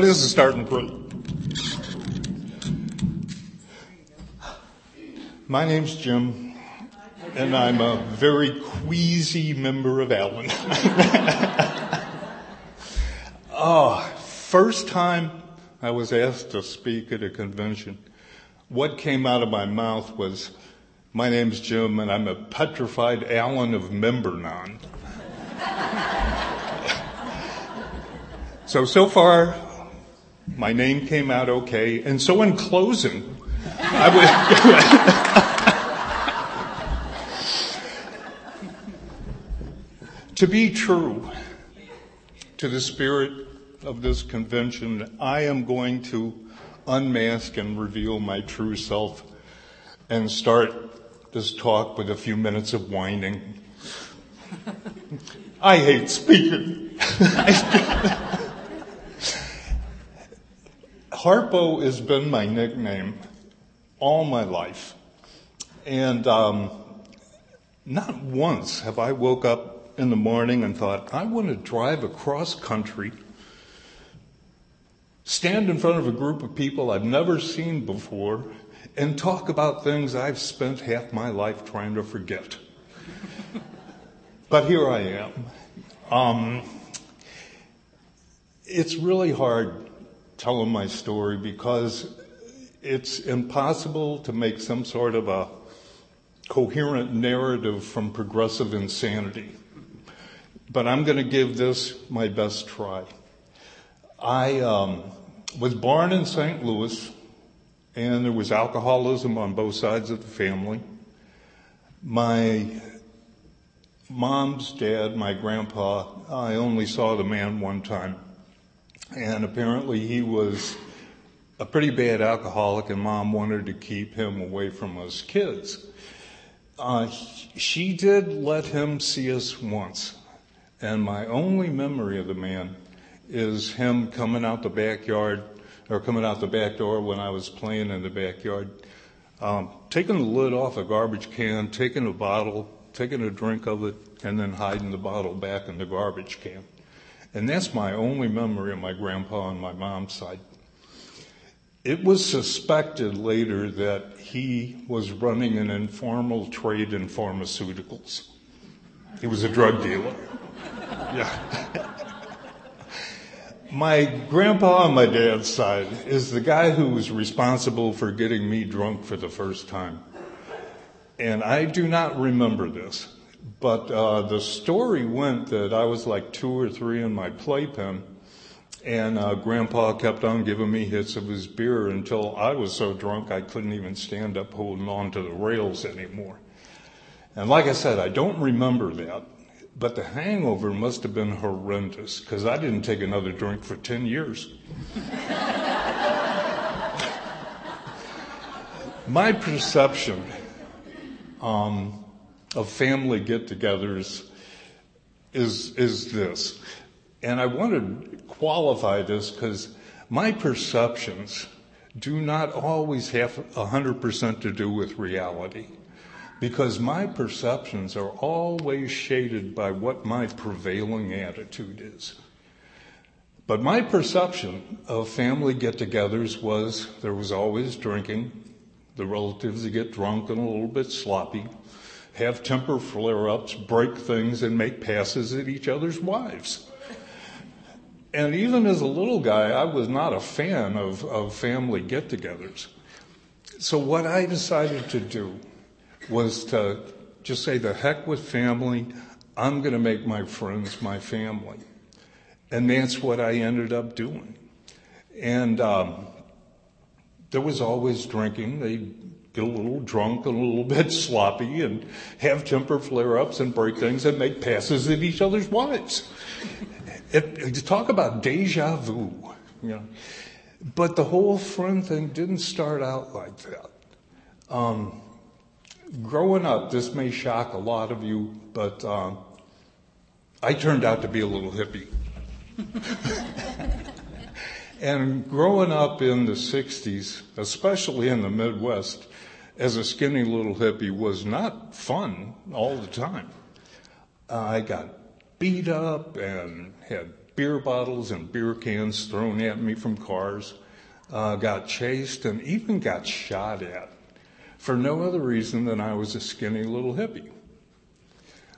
This is starting great. My name's Jim, and I'm a very queasy member of Allen. oh, first time I was asked to speak at a convention, what came out of my mouth was, my name's Jim, and I'm a petrified Allen of Membernon. so, so far, my name came out okay, and so in closing, I would. To be true to the spirit of this convention, I am going to unmask and reveal my true self and start this talk with a few minutes of whining. I hate speaking. Harpo has been my nickname all my life. And um, not once have I woke up in the morning and thought, I want to drive across country, stand in front of a group of people I've never seen before, and talk about things I've spent half my life trying to forget. but here I am. Um, it's really hard telling my story because it's impossible to make some sort of a coherent narrative from progressive insanity but I'm going to give this my best try. I um, was born in St. Louis, and there was alcoholism on both sides of the family. My mom's dad, my grandpa, I only saw the man one time, and apparently he was a pretty bad alcoholic, and mom wanted to keep him away from us kids. Uh, she did let him see us once. And my only memory of the man is him coming out the backyard or coming out the back door when I was playing in the backyard, um, taking the lid off a garbage can, taking a bottle, taking a drink of it, and then hiding the bottle back in the garbage can. And that's my only memory of my grandpa on my mom's side. It was suspected later that he was running an informal trade in pharmaceuticals. He was a drug dealer. Yeah. my grandpa on my dad's side is the guy who was responsible for getting me drunk for the first time. And I do not remember this, but uh, the story went that I was like two or three in my playpen, and uh, Grandpa kept on giving me hits of his beer until I was so drunk I couldn't even stand up holding on to the rails anymore. And like I said, I don't remember that. But the hangover must have been horrendous because I didn't take another drink for 10 years. My perception um, of family get togethers is, is this. And I want to qualify this because my perceptions do not always have 100% to do with reality because my perceptions are always shaded by what my prevailing attitude is. But my perception of family get togethers was there was always drinking, the relatives would get drunk and a little bit sloppy, have temper flare ups, break things, and make passes at each other's wives. And even as a little guy, I was not a fan of, of family get togethers. So, what I decided to do was to just say, the heck with family. I'm going to make my friends my family. And that's what I ended up doing. And um, there was always drinking. They'd get a little drunk, and a little bit sloppy, and have temper flare ups and break things and make passes at each other's wives. It, it, talk about deja vu, you know. But the whole friend thing didn't start out like that. Um, growing up, this may shock a lot of you, but um, I turned out to be a little hippie. and growing up in the 60s, especially in the Midwest, as a skinny little hippie was not fun all the time. I got beat up and had beer bottles and beer cans thrown at me from cars, uh, got chased, and even got shot at for no other reason than I was a skinny little hippie.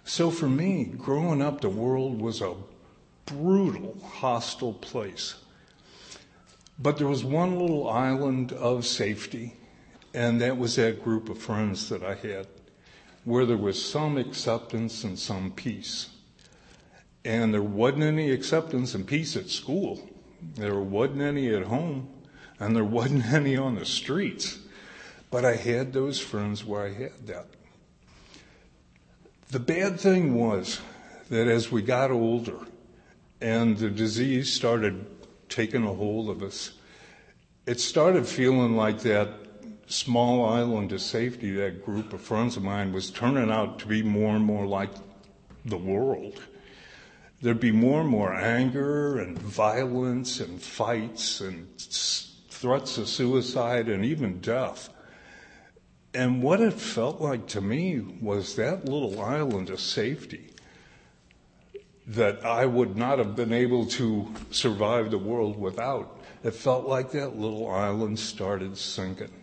So for me, growing up, the world was a brutal, hostile place. But there was one little island of safety, and that was that group of friends that I had, where there was some acceptance and some peace. And there wasn't any acceptance and peace at school. There wasn't any at home, and there wasn't any on the streets. But I had those friends where I had that. The bad thing was that as we got older and the disease started taking a hold of us, it started feeling like that small island of safety, that group of friends of mine, was turning out to be more and more like the world. There'd be more and more anger and violence and fights and threats of suicide and even death. And what it felt like to me was that little island of safety that I would not have been able to survive the world without. It felt like that little island started sinking.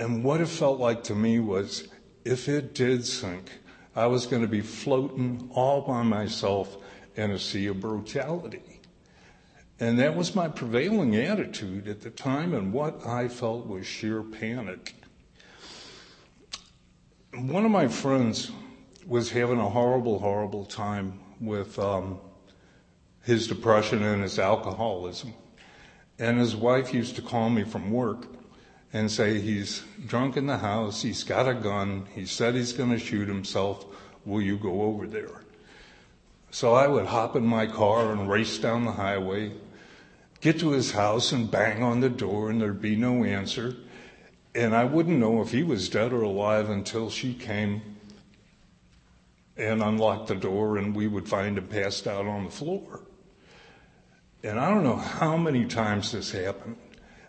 And what it felt like to me was if it did sink, I was going to be floating all by myself in a sea of brutality. And that was my prevailing attitude at the time, and what I felt was sheer panic. One of my friends was having a horrible, horrible time with um, his depression and his alcoholism. And his wife used to call me from work and say, He's drunk in the house, he's got a gun, he said he's going to shoot himself. Will you go over there? So I would hop in my car and race down the highway get to his house and bang on the door, and there'd be no answer. And I wouldn't know if he was dead or alive until she came and unlocked the door, and we would find him passed out on the floor. And I don't know how many times this happened,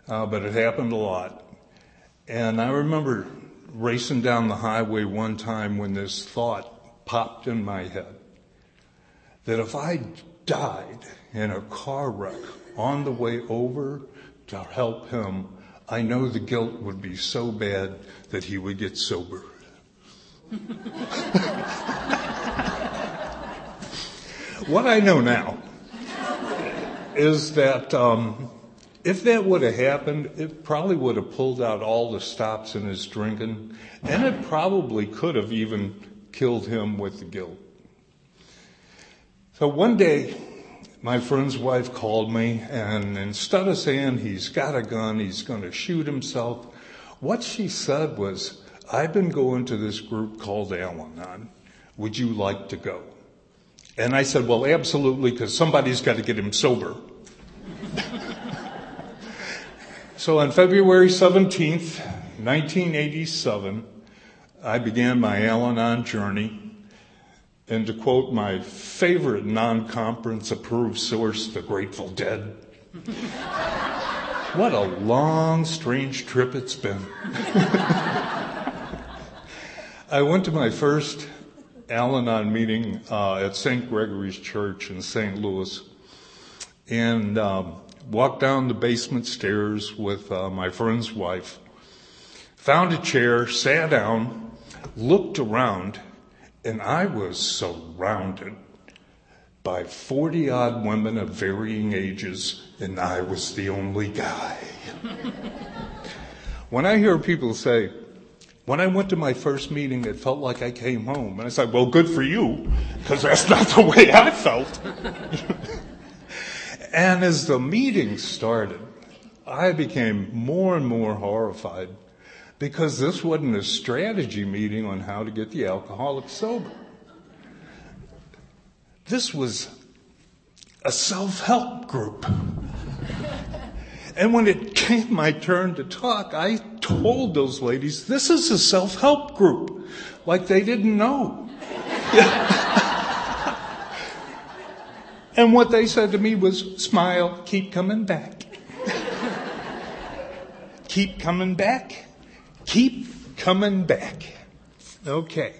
uh, but it happened a lot. And I remember racing down the highway one time when this thought popped in my head that if I died in a car wreck on the way over to help him, I know the guilt would be so bad that he would get sober. what I know now is that um, if that would have happened, it probably would have pulled out all the stops in his drinking, and it probably could have even killed him with the guilt. So one day, my friend's wife called me, and instead of saying he's got a gun, he's going to shoot himself, what she said was, I've been going to this group called Al Anon. Would you like to go? And I said, Well, absolutely, because somebody's got to get him sober. so on February 17th, 1987, I began my Al Anon journey. And to quote my favorite non conference approved source, the Grateful Dead, what a long, strange trip it's been. I went to my first Al Anon meeting uh, at St. Gregory's Church in St. Louis and um, walked down the basement stairs with uh, my friend's wife, found a chair, sat down, looked around, and I was surrounded by 40 odd women of varying ages, and I was the only guy. when I hear people say, when I went to my first meeting, it felt like I came home. And I said, well, good for you, because that's not the way I felt. and as the meeting started, I became more and more horrified because this wasn't a strategy meeting on how to get the alcoholic sober. This was a self help group. And when it came my turn to talk, I told those ladies, this is a self help group, like they didn't know. and what they said to me was, smile, keep coming back. keep coming back. Keep coming back. Okay.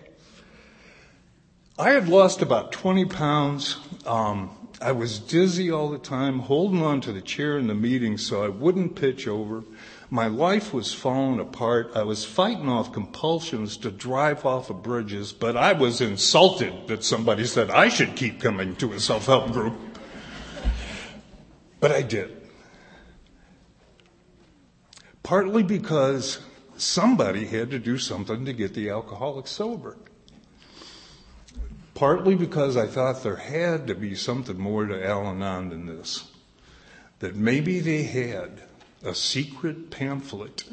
I had lost about 20 pounds Um, I was dizzy all the time, holding on to the chair in the meeting so I wouldn't pitch over. My life was falling apart. I was fighting off compulsions to drive off of bridges, but I was insulted that somebody said I should keep coming to a self-help group. But I did. Partly because somebody had to do something to get the alcoholic sober. Partly because I thought there had to be something more to Al Anon than this. That maybe they had a secret pamphlet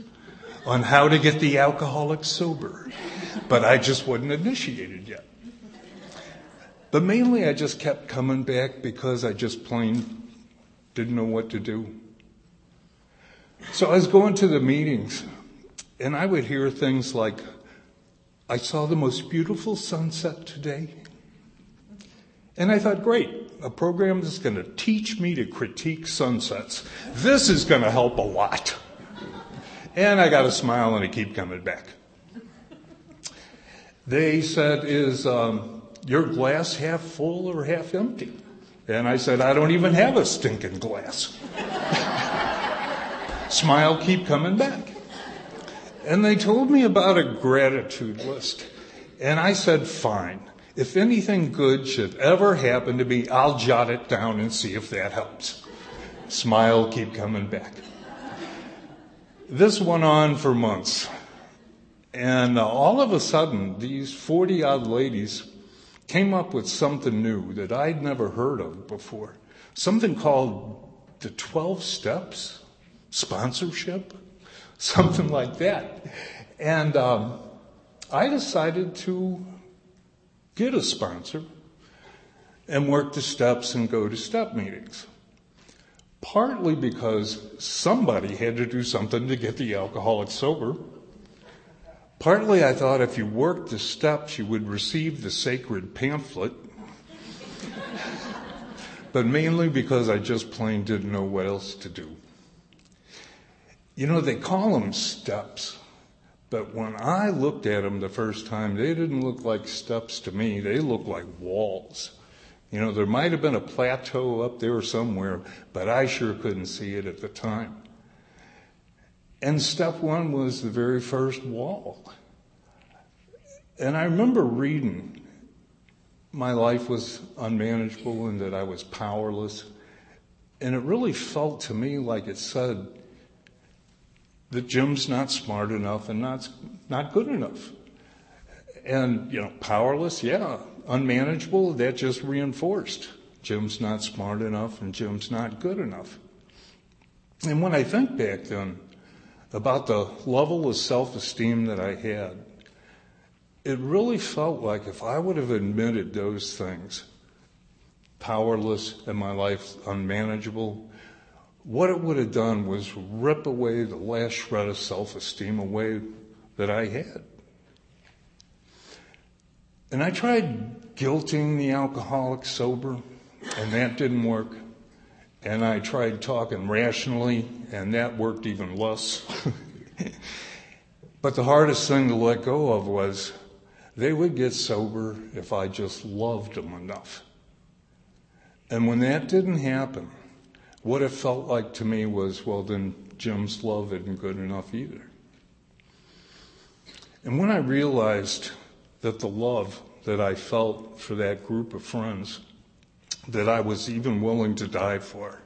on how to get the alcoholic sober, but I just wasn't initiated yet. But mainly I just kept coming back because I just plain didn't know what to do. So I was going to the meetings and I would hear things like, I saw the most beautiful sunset today. And I thought, great, a program that's going to teach me to critique sunsets. This is going to help a lot. And I got a smile and I keep coming back. They said, is um, your glass half full or half empty? And I said, I don't even have a stinking glass. Smile, keep coming back. And they told me about a gratitude list. And I said, fine. If anything good should ever happen to me, I'll jot it down and see if that helps. Smile, keep coming back. This went on for months. And uh, all of a sudden, these 40 odd ladies came up with something new that I'd never heard of before. Something called the 12 steps sponsorship, something like that. And um, I decided to get a sponsor and work the steps and go to step meetings. Partly because somebody had to do something to get the alcoholic sober. Partly I thought if you worked the steps, you would receive the sacred pamphlet. but mainly because I just plain didn't know what else to do. You know, they call them steps. But when I looked at them the first time, they didn't look like steps to me. They looked like walls. You know, there might have been a plateau up there somewhere, but I sure couldn't see it at the time. And step one was the very first wall. And I remember reading my life was unmanageable and that I was powerless. And it really felt to me like it said, that Jim's not smart enough and not, not good enough. And, you know, powerless, yeah. Unmanageable, that just reinforced. Jim's not smart enough and Jim's not good enough. And when I think back then about the level of self-esteem that I had, it really felt like if I would have admitted those things, powerless and my life unmanageable, what it would have done was rip away the last shred of self-esteem away that I had. And I tried guilting the alcoholic sober, and that didn't work. And I tried talking rationally, and that worked even less. but the hardest thing to let go of was they would get sober if I just loved them enough. And when that didn't happen, what it felt like to me was, well, then Jim's love isn't good enough either. And when I realized that the love that I felt for that group of friends, that I was even willing to die for,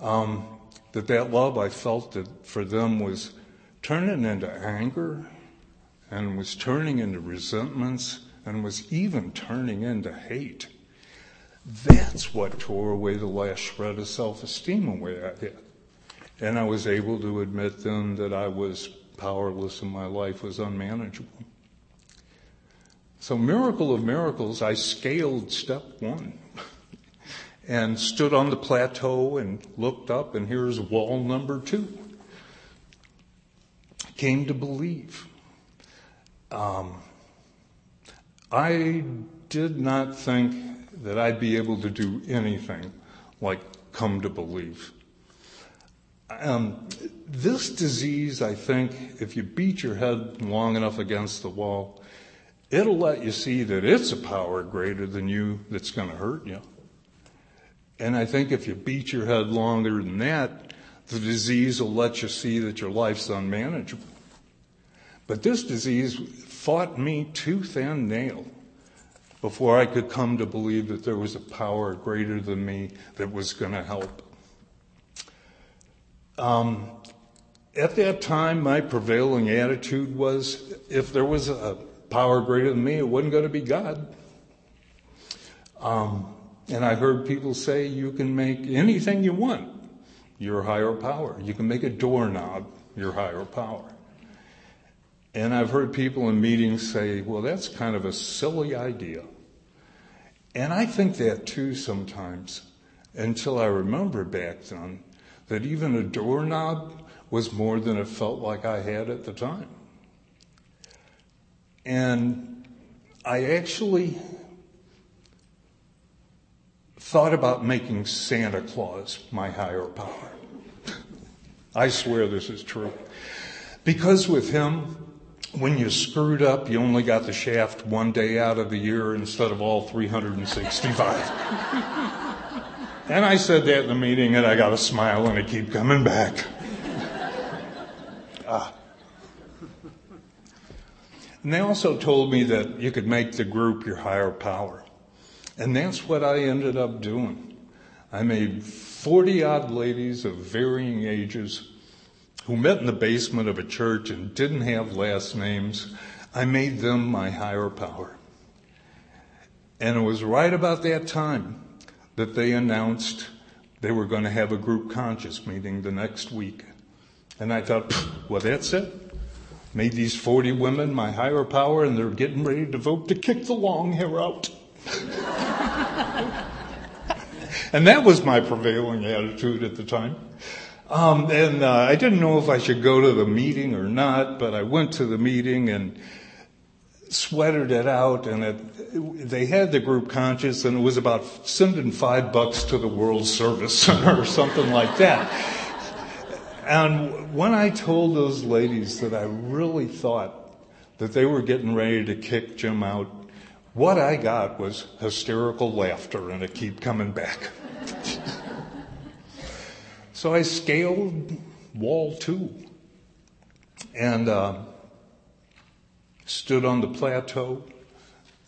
um, that that love I felt that for them was turning into anger and was turning into resentments and was even turning into hate. That's what tore away the last shred of self-esteem away I had. And I was able to admit then that I was powerless and my life was unmanageable. So miracle of miracles, I scaled step one and stood on the plateau and looked up and here's wall number two. Came to believe. Um, I did not think that I'd be able to do anything like come to believe. Um, this disease, I think, if you beat your head long enough against the wall, it'll let you see that it's a power greater than you that's going to hurt you. And I think if you beat your head longer than that, the disease will let you see that your life's unmanageable. But this disease fought me tooth and nail before I could come to believe that there was a power greater than me that was going to help. Um, at that time, my prevailing attitude was if there was a power greater than me, it wasn't going to be God. Um, and I heard people say you can make anything you want your higher power. You can make a doorknob your higher power. And I've heard people in meetings say, well, that's kind of a silly idea. And I think that too sometimes until I remember back then that even a doorknob was more than it felt like I had at the time. And I actually thought about making Santa Claus my higher power. I swear this is true. Because with him, when you screwed up, you only got the shaft one day out of the year instead of all 365. and I said that in the meeting, and I got a smile, and I keep coming back. ah. And they also told me that you could make the group your higher power. And that's what I ended up doing. I made 40 odd ladies of varying ages who met in the basement of a church and didn't have last names, I made them my higher power. And it was right about that time that they announced they were going to have a group conscience meeting the next week. And I thought, well, that's it. Made these 40 women my higher power, and they're getting ready to vote to kick the long hair out. and that was my prevailing attitude at the time. Um, and uh, I didn't know if I should go to the meeting or not, but I went to the meeting and sweated it out. And it, they had the group conscience, and it was about sending five bucks to the World Service Center or something like that. And when I told those ladies that I really thought that they were getting ready to kick Jim out, what I got was hysterical laughter, and it keep coming back. So I scaled wall two and uh, stood on the plateau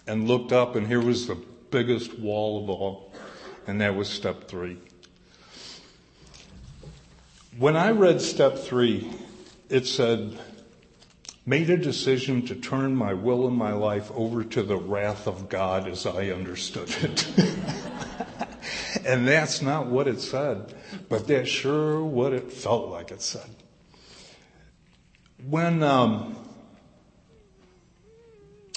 and looked up, and here was the biggest wall of all, and that was step three. When I read step three, it said, made a decision to turn my will and my life over to the wrath of God as I understood it. and that's not what it said but that's sure what it felt like it said. When um,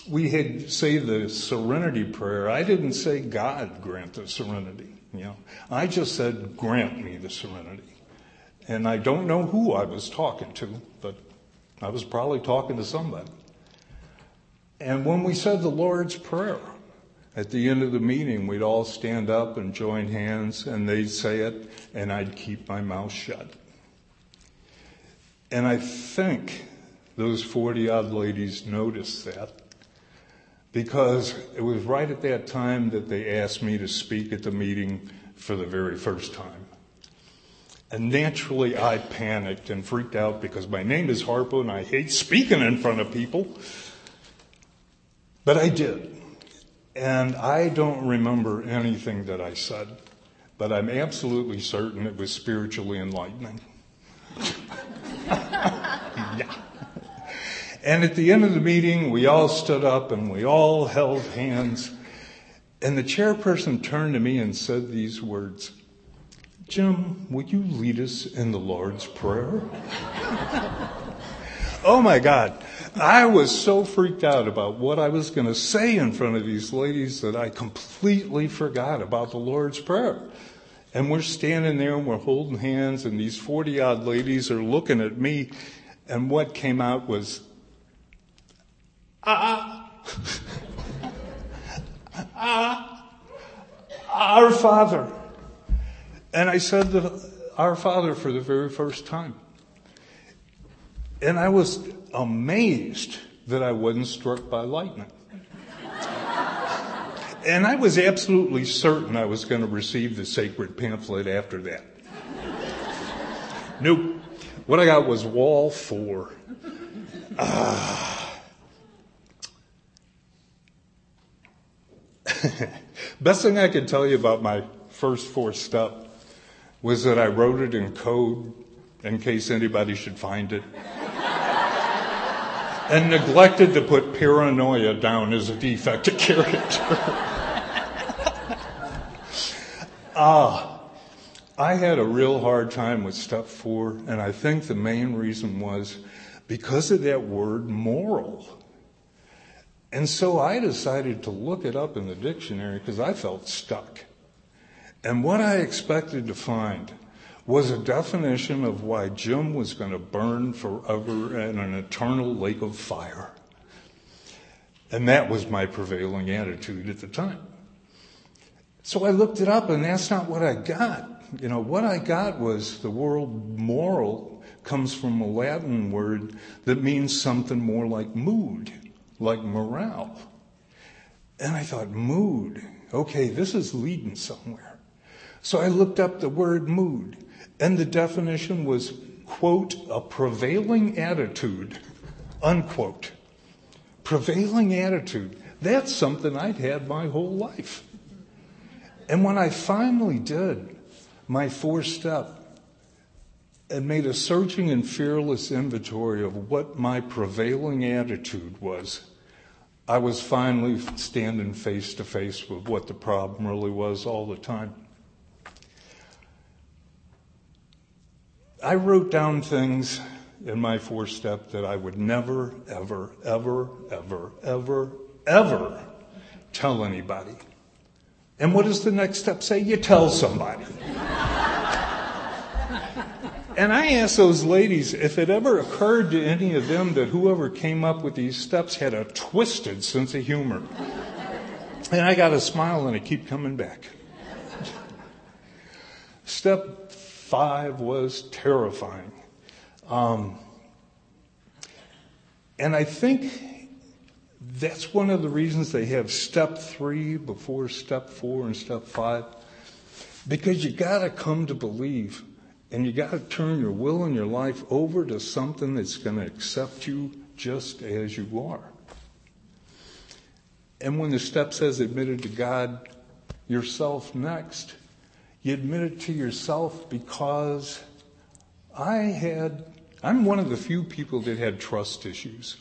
we had say the serenity prayer, I didn't say God grant the serenity. You know, I just said grant me the serenity, and I don't know who I was talking to, but I was probably talking to somebody. And when we said the Lord's Prayer, at the end of the meeting, we'd all stand up and join hands, and they'd say it, and I'd keep my mouth shut. And I think those 40 odd ladies noticed that because it was right at that time that they asked me to speak at the meeting for the very first time. And naturally, I panicked and freaked out because my name is Harpo and I hate speaking in front of people. But I did. And I don't remember anything that I said, but I'm absolutely certain it was spiritually enlightening. yeah. And at the end of the meeting, we all stood up and we all held hands. And the chairperson turned to me and said these words Jim, would you lead us in the Lord's Prayer? oh my God. I was so freaked out about what I was going to say in front of these ladies that I completely forgot about the Lord's Prayer. And we're standing there and we're holding hands, and these 40 odd ladies are looking at me, and what came out was, ah, ah, our Father. And I said the, our Father for the very first time. And I was amazed that I wasn't struck by lightning. and I was absolutely certain I was going to receive the sacred pamphlet after that. nope. What I got was wall four. Ah. Best thing I can tell you about my first four step was that I wrote it in code in case anybody should find it. And neglected to put paranoia down as a defect of character. ah, I had a real hard time with step four, and I think the main reason was because of that word moral. And so I decided to look it up in the dictionary because I felt stuck. And what I expected to find was a definition of why Jim was going to burn forever in an eternal lake of fire. And that was my prevailing attitude at the time. So I looked it up and that's not what I got. You know, what I got was the word moral comes from a Latin word that means something more like mood, like morale. And I thought, mood. Okay, this is leading somewhere. So I looked up the word mood. And the definition was, quote, a prevailing attitude, unquote. Prevailing attitude. That's something I'd had my whole life. And when I finally did my four step and made a searching and fearless inventory of what my prevailing attitude was, I was finally standing face to face with what the problem really was all the time. I wrote down things in my four step that I would never, ever, ever, ever, ever, ever tell anybody. And what does the next step say? You tell somebody. and I asked those ladies if it ever occurred to any of them that whoever came up with these steps had a twisted sense of humor. And I got a smile and I keep coming back. Step five was terrifying. Um, and I think that's one of the reasons they have step three before step four and step five. Because you gotta come to believe and you gotta turn your will and your life over to something that's gonna accept you just as you are. And when the step says admitted to God yourself next, you admit it to yourself because I had, I'm one of the few people that had trust issues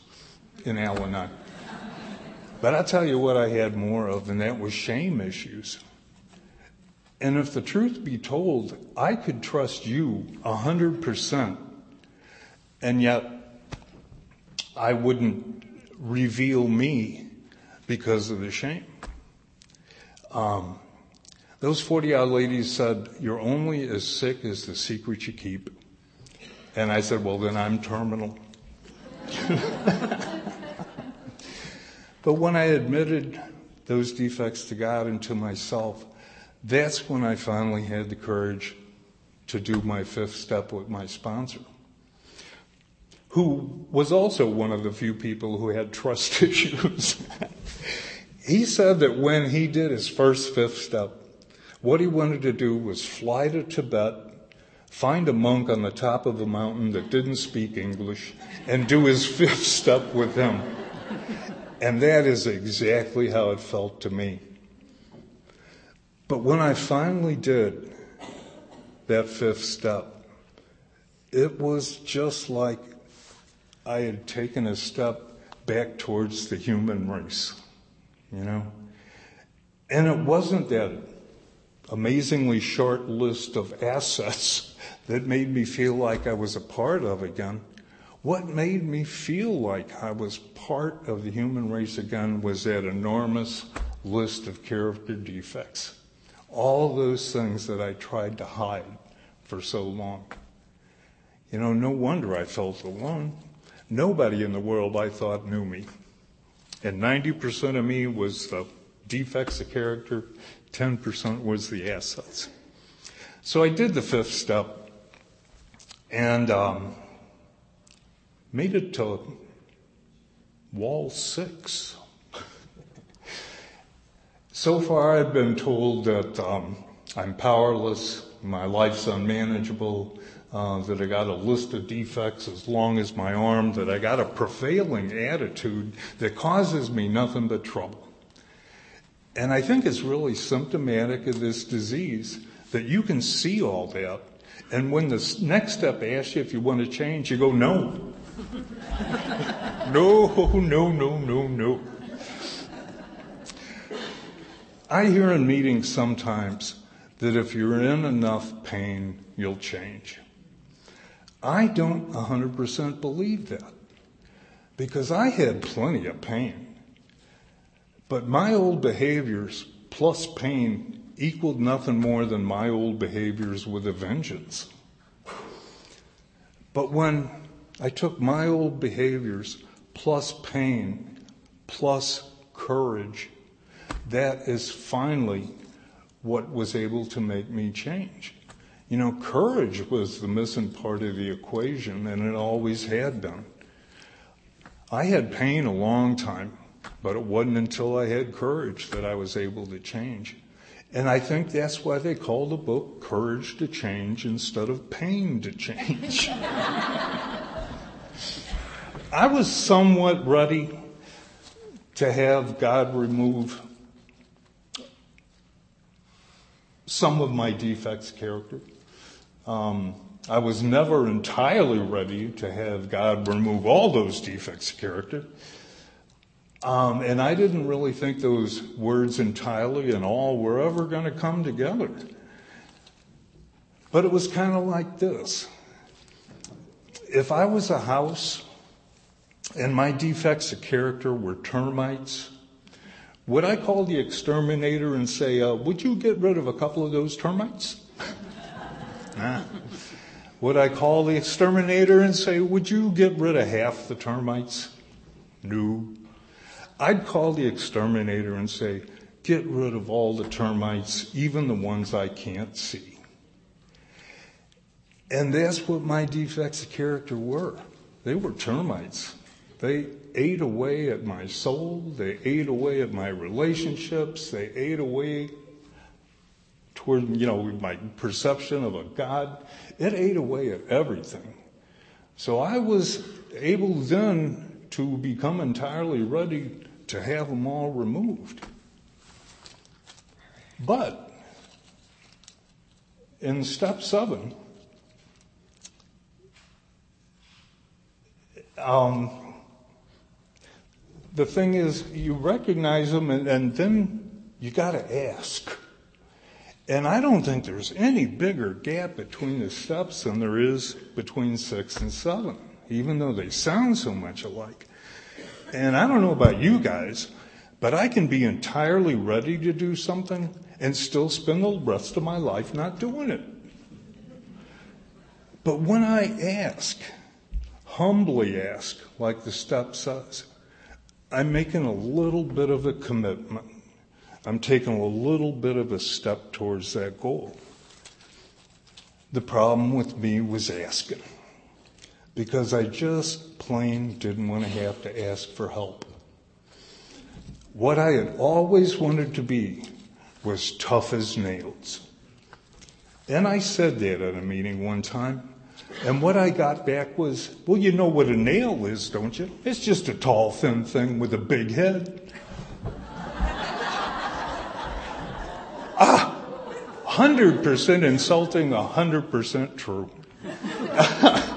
in Al Anon. But I'll tell you what I had more of, and that was shame issues. And if the truth be told, I could trust you a hundred percent, and yet I wouldn't reveal me because of the shame. Um, those 40 odd ladies said, You're only as sick as the secret you keep. And I said, Well, then I'm terminal. but when I admitted those defects to God and to myself, that's when I finally had the courage to do my fifth step with my sponsor, who was also one of the few people who had trust issues. he said that when he did his first fifth step, what he wanted to do was fly to Tibet, find a monk on the top of a mountain that didn't speak English, and do his fifth step with him. And that is exactly how it felt to me. But when I finally did that fifth step, it was just like I had taken a step back towards the human race, you know? And it wasn't that amazingly short list of assets that made me feel like I was a part of again. What made me feel like I was part of the human race again was that enormous list of character defects. All those things that I tried to hide for so long. You know, no wonder I felt alone. Nobody in the world I thought knew me. And 90% of me was the defects of character, 10% was the assets. So I did the fifth step and um, made it to wall six. So far, I've been told that um, I'm powerless, my life's unmanageable, uh, that I got a list of defects as long as my arm, that I got a prevailing attitude that causes me nothing but trouble. And I think it's really symptomatic of this disease that you can see all that. And when the next step asks you if you want to change, you go, no. no, no, no, no, no. I hear in meetings sometimes that if you're in enough pain, you'll change. I don't 100% believe that because I had plenty of pain. But my old behaviors plus pain equaled nothing more than my old behaviors with a vengeance. But when I took my old behaviors plus pain plus courage that is finally what was able to make me change. You know, courage was the missing part of the equation, and it always had been. I had pain a long time, but it wasn't until I had courage that I was able to change. And I think that's why they call the book Courage to Change instead of Pain to Change. I was somewhat ready to have God remove some of my defects character. Um, I was never entirely ready to have God remove all those defects character. Um, and I didn't really think those words entirely and all were ever going to come together. But it was kind of like this. If I was a house and my defects of character were termites would I call the exterminator and say, uh, Would you get rid of a couple of those termites? nah. Would I call the exterminator and say, Would you get rid of half the termites? No. I'd call the exterminator and say, Get rid of all the termites, even the ones I can't see. And that's what my defects of character were. They were termites. They ate away at my soul. They ate away at my relationships. They ate away toward, you know, my perception of a God. It ate away at everything. So I was able then to become entirely ready to have them all removed. But in step seven, um, the thing is, you recognize them and, and then you got to ask. And I don't think there's any bigger gap between the steps than there is between six and seven, even though they sound so much alike. And I don't know about you guys, but I can be entirely ready to do something and still spend the rest of my life not doing it. But when I ask, humbly ask, like the step says, I'm making a little bit of a commitment. I'm taking a little bit of a step towards that goal. The problem with me was asking because I just plain didn't want to have to ask for help. What I had always wanted to be was tough as nails. And I said that at a meeting one time. And what I got back was, well, you know what a nail is, don't you? It's just a tall, thin thing with a big head. ah, 100% insulting, 100% true.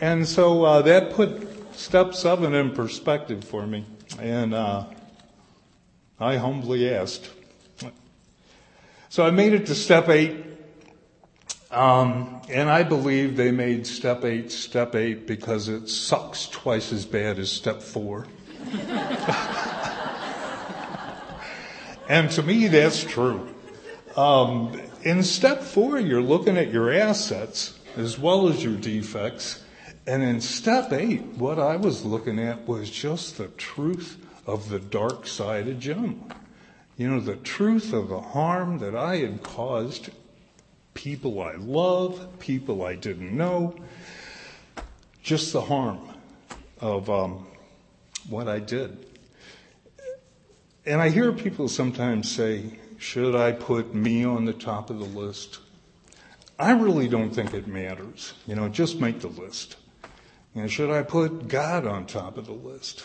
and so uh, that put step seven in perspective for me. And uh, I humbly asked. So I made it to step eight. Um, and I believe they made step eight step eight because it sucks twice as bad as step four. and to me, that's true. Um, in step four, you're looking at your assets as well as your defects. And in step eight, what I was looking at was just the truth of the dark side of Jim. You know, the truth of the harm that I had caused people I love, people I didn't know, just the harm of um, what I did. And I hear people sometimes say, should I put me on the top of the list? I really don't think it matters. You know, just make the list. You know, should I put God on top of the list?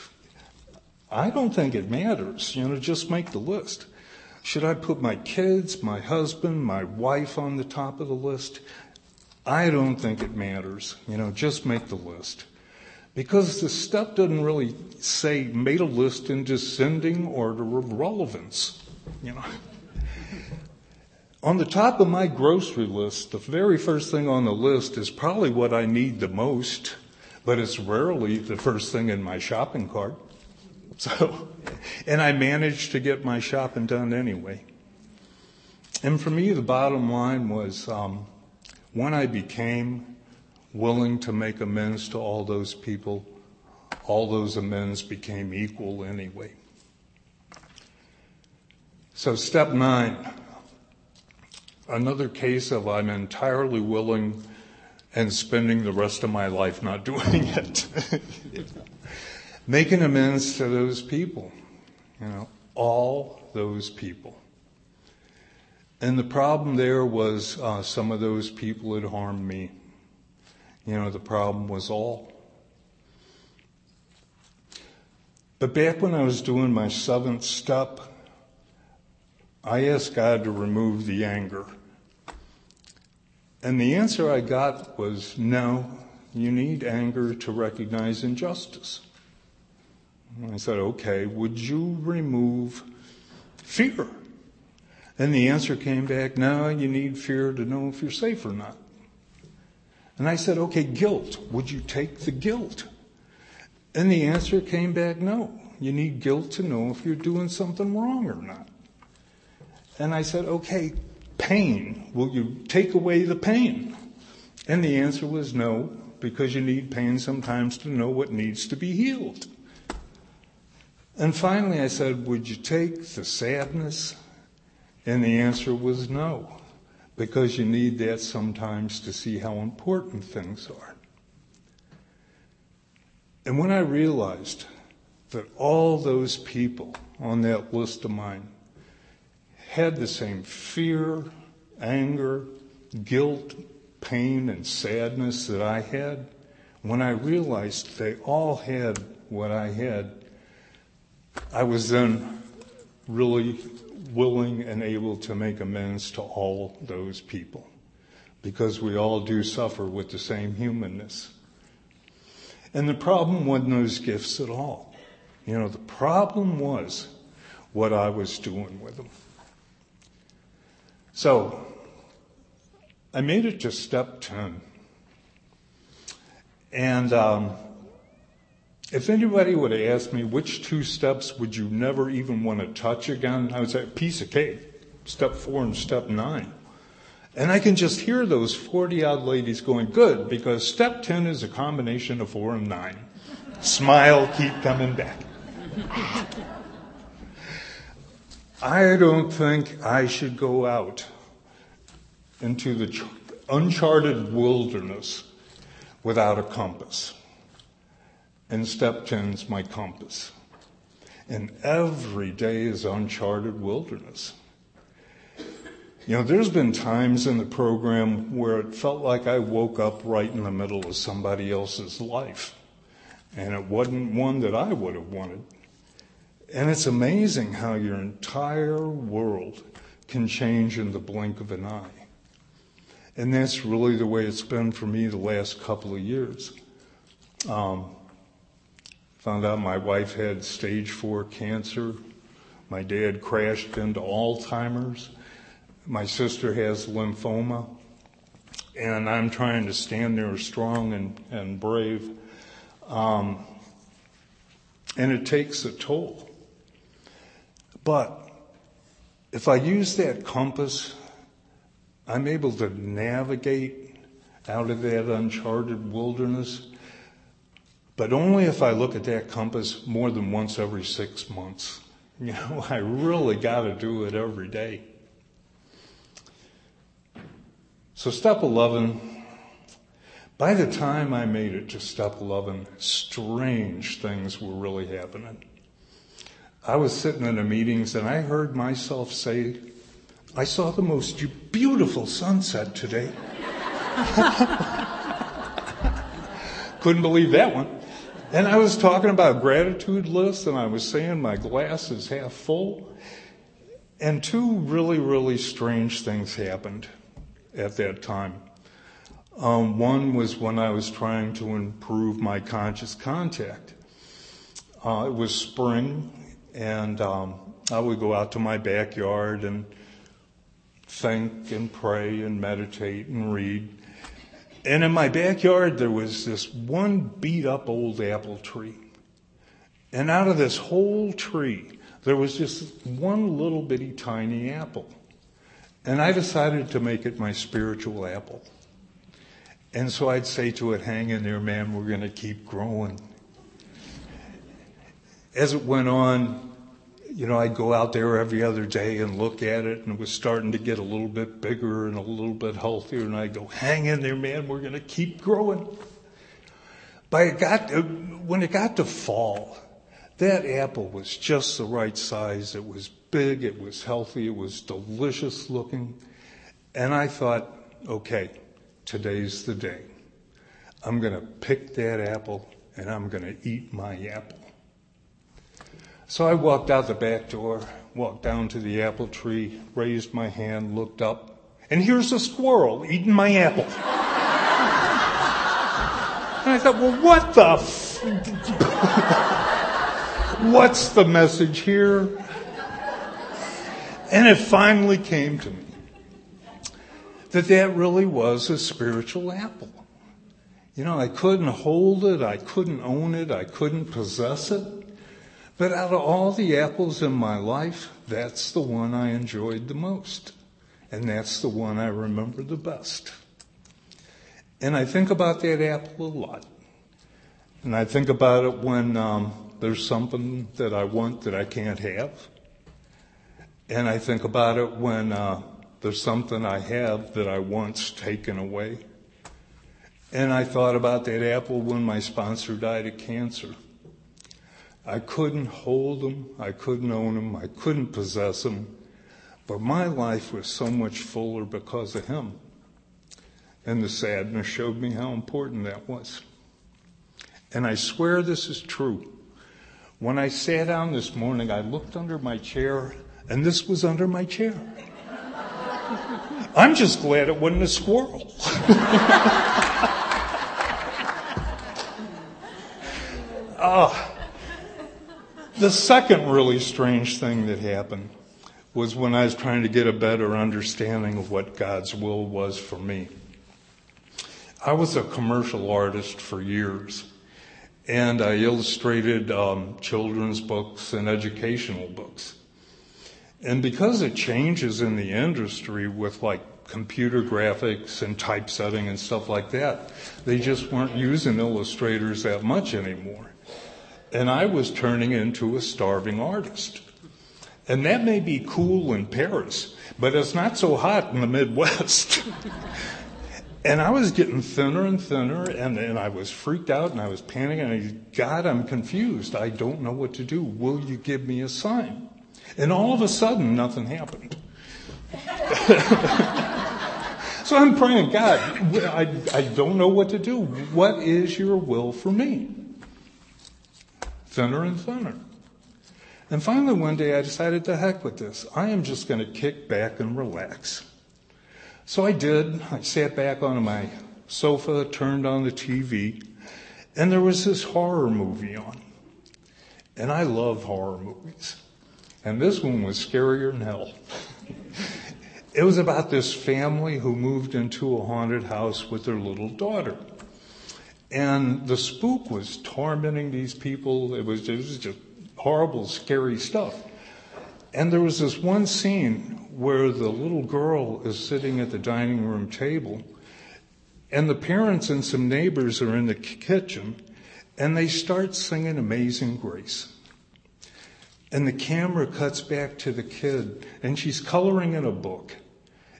I don't think it matters. You know, just make the list. Should I put my kids, my husband, my wife on the top of the list? I don't think it matters. You know, just make the list. Because the step doesn't really say made a list in descending order of relevance. You know. On the top of my grocery list, the very first thing on the list is probably what I need the most, but it's rarely the first thing in my shopping cart. So, and I managed to get my shopping done anyway. And for me, the bottom line was um, when I became willing to make amends to all those people, all those amends became equal anyway. So, step nine another case of I'm entirely willing and spending the rest of my life not doing it. Making amends to those people, you know, all those people. And the problem there was uh, some of those people had harmed me. You know, the problem was all. But back when I was doing my seventh step, I asked God to remove the anger. And the answer I got was no, you need anger to recognize injustice. And I said, okay, would you remove fear? And the answer came back, no, you need fear to know if you're safe or not. And I said, okay, guilt. Would you take the guilt? And the answer came back, no. You need guilt to know if you're doing something wrong or not. And I said, okay, pain. Will you take away the pain? And the answer was no, because you need pain sometimes to know what needs to be healed. And finally I said, would you take the sadness? And the answer was no, because you need that sometimes to see how important things are. And when I realized that all those people on that list of mine had the same fear, anger, guilt, pain, and sadness that I had, when I realized they all had what I had, I was then really willing and able to make amends to all those people because we all do suffer with the same humanness. And the problem wasn't those gifts at all. You know, the problem was what I was doing with them. So I made it to step 10. And um, if anybody would have asked me which two steps would you never even want to touch again, I would say piece of cake, step four and step nine. And I can just hear those 40 odd ladies going, good, because step 10 is a combination of four and nine. Smile, keep coming back. I don't think I should go out into the uncharted wilderness without a compass. And step 10 is my compass. And every day is uncharted wilderness. You know, there's been times in the program where it felt like I woke up right in the middle of somebody else's life. And it wasn't one that I would have wanted. And it's amazing how your entire world can change in the blink of an eye. And that's really the way it's been for me the last couple of years. Um, found out my wife had stage four cancer. My dad crashed into Alzheimer's. My sister has lymphoma. And I'm trying to stand there strong and, and brave. Um, and it takes a toll. But if I use that compass, I'm able to navigate out of that uncharted wilderness, but only if I look at that compass more than once every six months. You know, I really got to do it every day. So, step 11, by the time I made it to step 11, strange things were really happening. I was sitting in the meetings and I heard myself say, I saw the most beautiful sunset today. Couldn't believe that one. And I was talking about gratitude lists and I was saying my glass is half full. And two really, really strange things happened at that time. Um, one was when I was trying to improve my conscious contact. Uh, it was spring, and um, I would go out to my backyard and think and pray and meditate and read. And in my backyard, there was this one beat up old apple tree. And out of this whole tree, there was just one little bitty tiny apple. And I decided to make it my spiritual apple. And so I'd say to it, hang in there, man, we're going to keep growing. As it went on, you know, I'd go out there every other day and look at it, and it was starting to get a little bit bigger and a little bit healthier. And I'd go, hang in there, man, we're going to keep growing. But it got, when it got to fall, that apple was just the right size. It was big, it was healthy, it was delicious looking. And I thought, okay, today's the day. I'm going to pick that apple and I'm going to eat my apple. So I walked out the back door, walked down to the apple tree, raised my hand, looked up, and here's a squirrel eating my apple. and I thought, well, what the f- What's the message here? And it finally came to me that that really was a spiritual apple. You know, I couldn't hold it, I couldn't own it, I couldn't possess it. But out of all the apples in my life, that's the one I enjoyed the most. And that's the one I remember the best. And I think about that apple a lot. And I think about it when um, there's something that I want that I can't have. And I think about it when uh, there's something I have that I once taken away. And I thought about that apple when my sponsor died of cancer. I couldn't hold him, I couldn't own him, I couldn't possess him, but my life was so much fuller because of him. And the sadness showed me how important that was. And I swear this is true. When I sat down this morning, I looked under my chair, and this was under my chair. I'm just glad it wasn't a squirrel. uh, the second really strange thing that happened was when I was trying to get a better understanding of what God's will was for me. I was a commercial artist for years, and I illustrated um, children's books and educational books. And because of changes in the industry with like computer graphics and typesetting and stuff like that, they just weren't using illustrators that much anymore. And I was turning into a starving artist. And that may be cool in Paris, but it's not so hot in the Midwest. and I was getting thinner and thinner, and, and I was freaked out and I was panicking. I, God, I'm confused. I don't know what to do. Will you give me a sign? And all of a sudden, nothing happened. so I'm praying, God, I, I don't know what to do. What is your will for me? Thinner and thinner. And finally, one day, I decided to heck with this. I am just going to kick back and relax. So I did. I sat back on my sofa, turned on the TV, and there was this horror movie on. And I love horror movies. And this one was scarier than hell. it was about this family who moved into a haunted house with their little daughter. And the spook was tormenting these people. It was, it was just horrible, scary stuff. And there was this one scene where the little girl is sitting at the dining room table, and the parents and some neighbors are in the kitchen, and they start singing Amazing Grace. And the camera cuts back to the kid, and she's coloring in a book.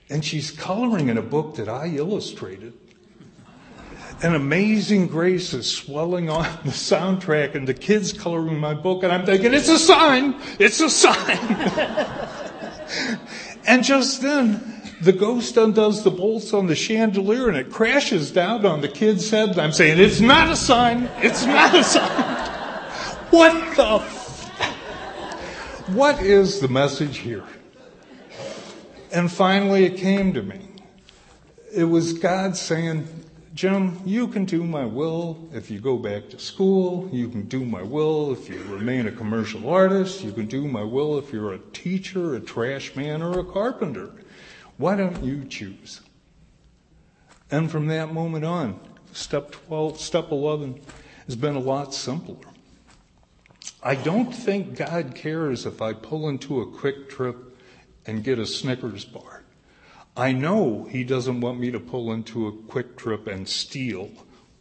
And she's coloring in a book that I illustrated. And Amazing Grace is swelling on the soundtrack and the kids coloring my book and I'm thinking, it's a sign! It's a sign! and just then, the ghost undoes the bolts on the chandelier and it crashes down on the kid's head and I'm saying, it's not a sign! It's not a sign! What the what is the message here? And finally it came to me. It was God saying, Jim, you can do my will if you go back to school. You can do my will if you remain a commercial artist. You can do my will if you're a teacher, a trash man, or a carpenter. Why don't you choose? And from that moment on, step 12, step 11 has been a lot simpler. I don't think God cares if I pull into a QuikTrip and get a Snickers bar. I know He doesn't want me to pull into a QuikTrip and steal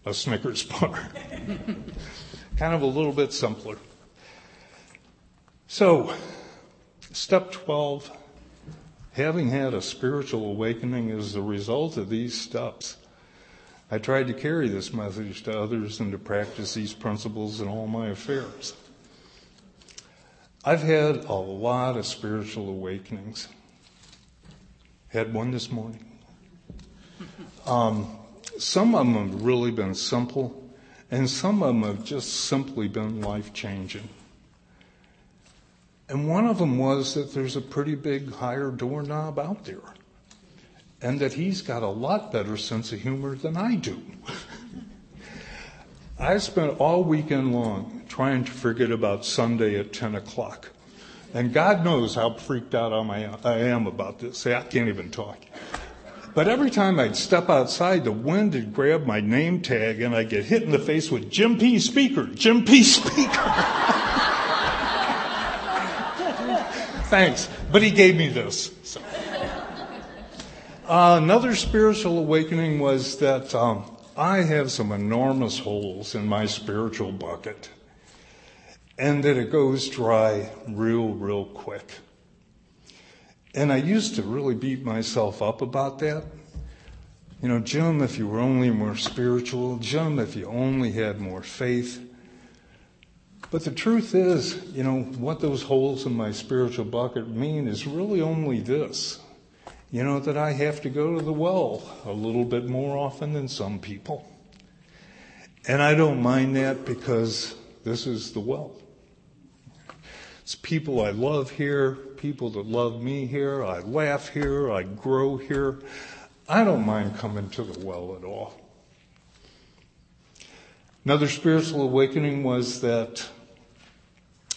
a Snickers bar. kind of a little bit simpler. So, step 12, having had a spiritual awakening as a result of these steps. I tried to carry this message to others and to practice these principles in all my affairs. I've had a lot of spiritual awakenings. Had one this morning. Um, some of them have really been simple, and some of them have just simply been life changing. And one of them was that there's a pretty big higher doorknob out there, and that he's got a lot better sense of humor than I do. I spent all weekend long trying to forget about Sunday at 10 o'clock. And God knows how freaked out I am about this. See, I can't even talk. But every time I'd step outside, the wind would grab my name tag and I'd get hit in the face with Jim P. Speaker, Jim P. Speaker. Thanks. But he gave me this. So. Uh, another spiritual awakening was that um, I have some enormous holes in my spiritual bucket, and that it goes dry real, real quick. And I used to really beat myself up about that. You know, Jim, if you were only more spiritual, Jim, if you only had more faith. But the truth is, you know, what those holes in my spiritual bucket mean is really only this you know, that I have to go to the well a little bit more often than some people. And I don't mind that because this is the well. It's people I love here, people that love me here. I laugh here, I grow here. I don't mind coming to the well at all. Another spiritual awakening was that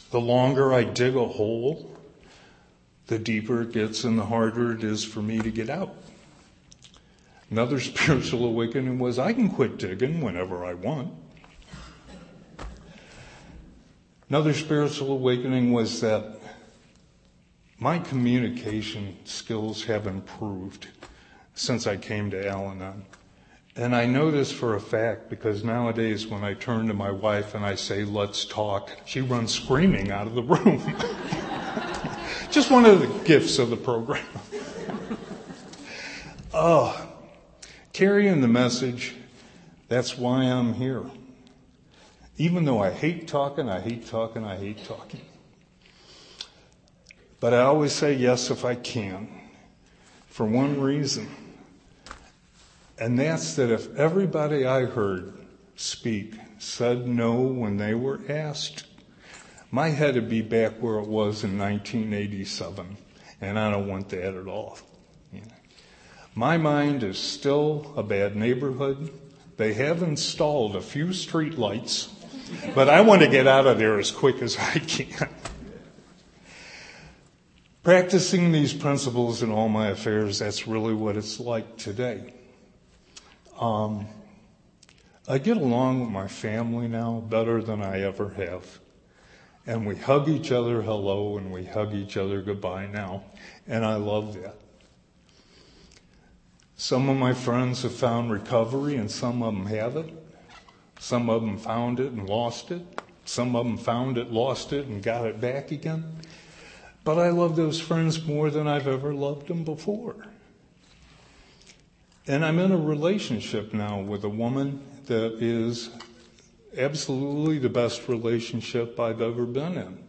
the longer I dig a hole, the deeper it gets and the harder it is for me to get out. Another spiritual awakening was I can quit digging whenever I want. Another spiritual awakening was that my communication skills have improved since I came to Al Anon. And I know this for a fact because nowadays when I turn to my wife and I say, let's talk, she runs screaming out of the room. Just one of the gifts of the program. oh, carrying the message, that's why I'm here. Even though I hate talking, I hate talking, I hate talking. But I always say yes if I can, for one reason. And that's that if everybody I heard speak said no when they were asked, my head would be back where it was in 1987, and I don't want that at all. My mind is still a bad neighborhood. They have installed a few street lights, but I want to get out of there as quick as I can. Practicing these principles in all my affairs, that's really what it's like today. Um, I get along with my family now better than I ever have. And we hug each other hello and we hug each other goodbye now. And I love that. Some of my friends have found recovery and some of them haven't. Some of them found it and lost it. Some of them found it, lost it, and got it back again. But I love those friends more than I've ever loved them before. And I'm in a relationship now with a woman that is absolutely the best relationship I've ever been in.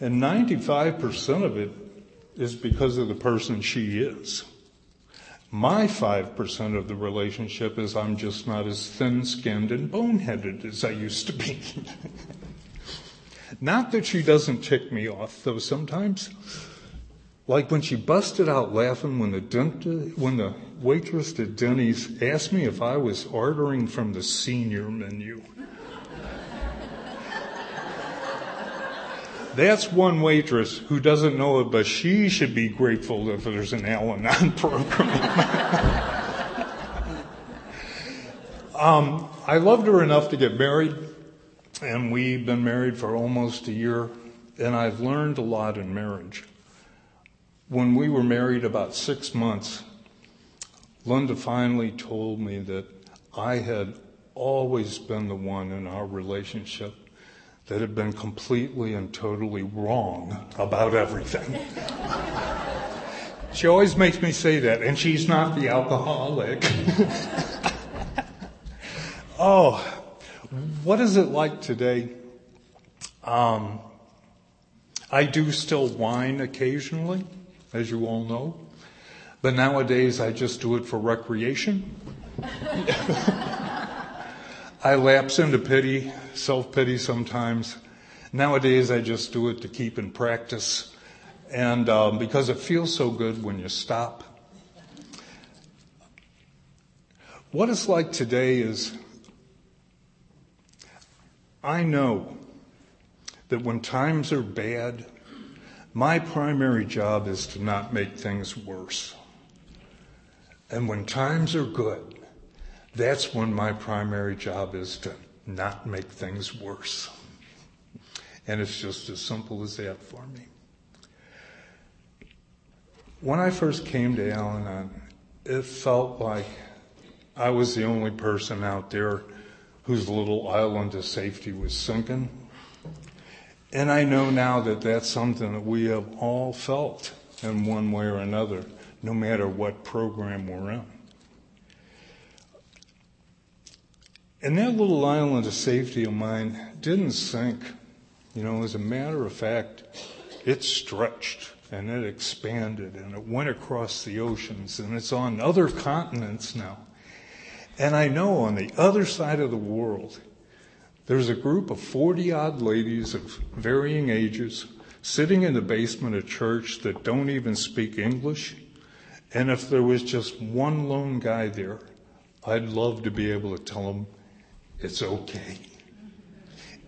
And 95% of it is because of the person she is. My 5% of the relationship is I'm just not as thin skinned and boneheaded as I used to be. not that she doesn't tick me off, though sometimes. Like when she busted out laughing when the, dent- when the waitress at Denny's asked me if I was ordering from the senior menu. That's one waitress who doesn't know it, but she should be grateful if there's an Al Anon program. um, I loved her enough to get married, and we've been married for almost a year, and I've learned a lot in marriage. When we were married about six months, Linda finally told me that I had always been the one in our relationship that had been completely and totally wrong about everything. she always makes me say that, and she's not the alcoholic. oh, what is it like today? Um, I do still whine occasionally, as you all know, but nowadays I just do it for recreation. I lapse into pity, self pity sometimes. Nowadays, I just do it to keep in practice. And um, because it feels so good when you stop. What it's like today is I know that when times are bad, my primary job is to not make things worse. And when times are good, that's when my primary job is to not make things worse. And it's just as simple as that for me. When I first came to Al Anon, it felt like I was the only person out there whose little island of safety was sinking. And I know now that that's something that we have all felt in one way or another, no matter what program we're in. And that little island of safety of mine didn't sink. You know, as a matter of fact, it stretched and it expanded and it went across the oceans and it's on other continents now. And I know on the other side of the world, there's a group of 40 odd ladies of varying ages sitting in the basement of church that don't even speak English. And if there was just one lone guy there, I'd love to be able to tell him it's okay.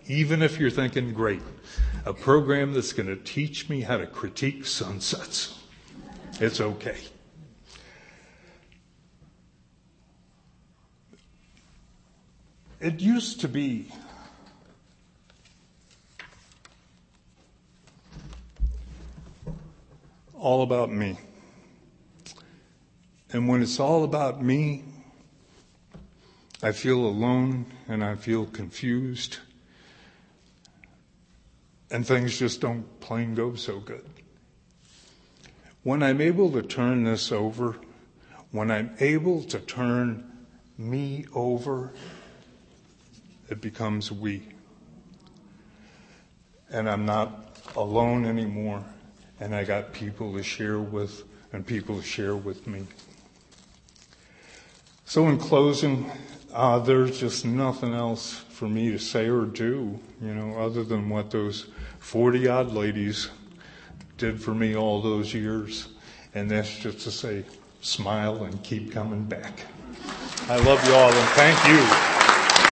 Even if you're thinking, great, a program that's going to teach me how to critique sunsets. It's okay. It used to be all about me. And when it's all about me, I feel alone and I feel confused. And things just don't plain go so good. When I'm able to turn this over, when I'm able to turn me over, it becomes we. And I'm not alone anymore, and I got people to share with and people to share with me. So in closing, uh, there's just nothing else for me to say or do, you know, other than what those 40 odd ladies did for me all those years. And that's just to say, smile and keep coming back. I love you all and thank you.